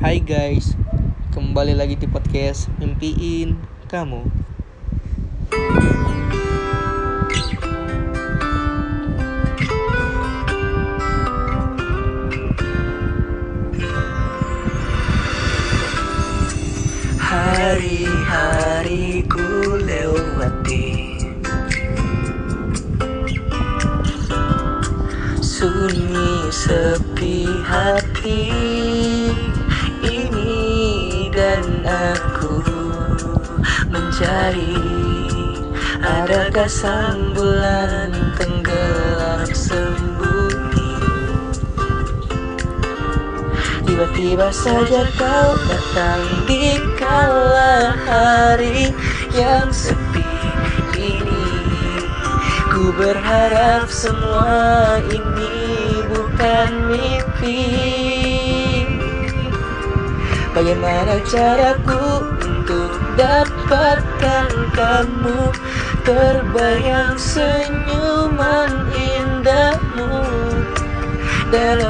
Hai guys, kembali lagi di podcast Mimpiin Kamu. Hari-hari ku lewati. Sunyi sepi hati mencari Adakah sang bulan tenggelam sembunyi? Tiba-tiba saja kau datang di kala hari yang sepi ini. Ku berharap semua ini bukan mimpi. Bagaimana caraku untuk dapatkan kamu Terbayang senyuman indahmu. Dan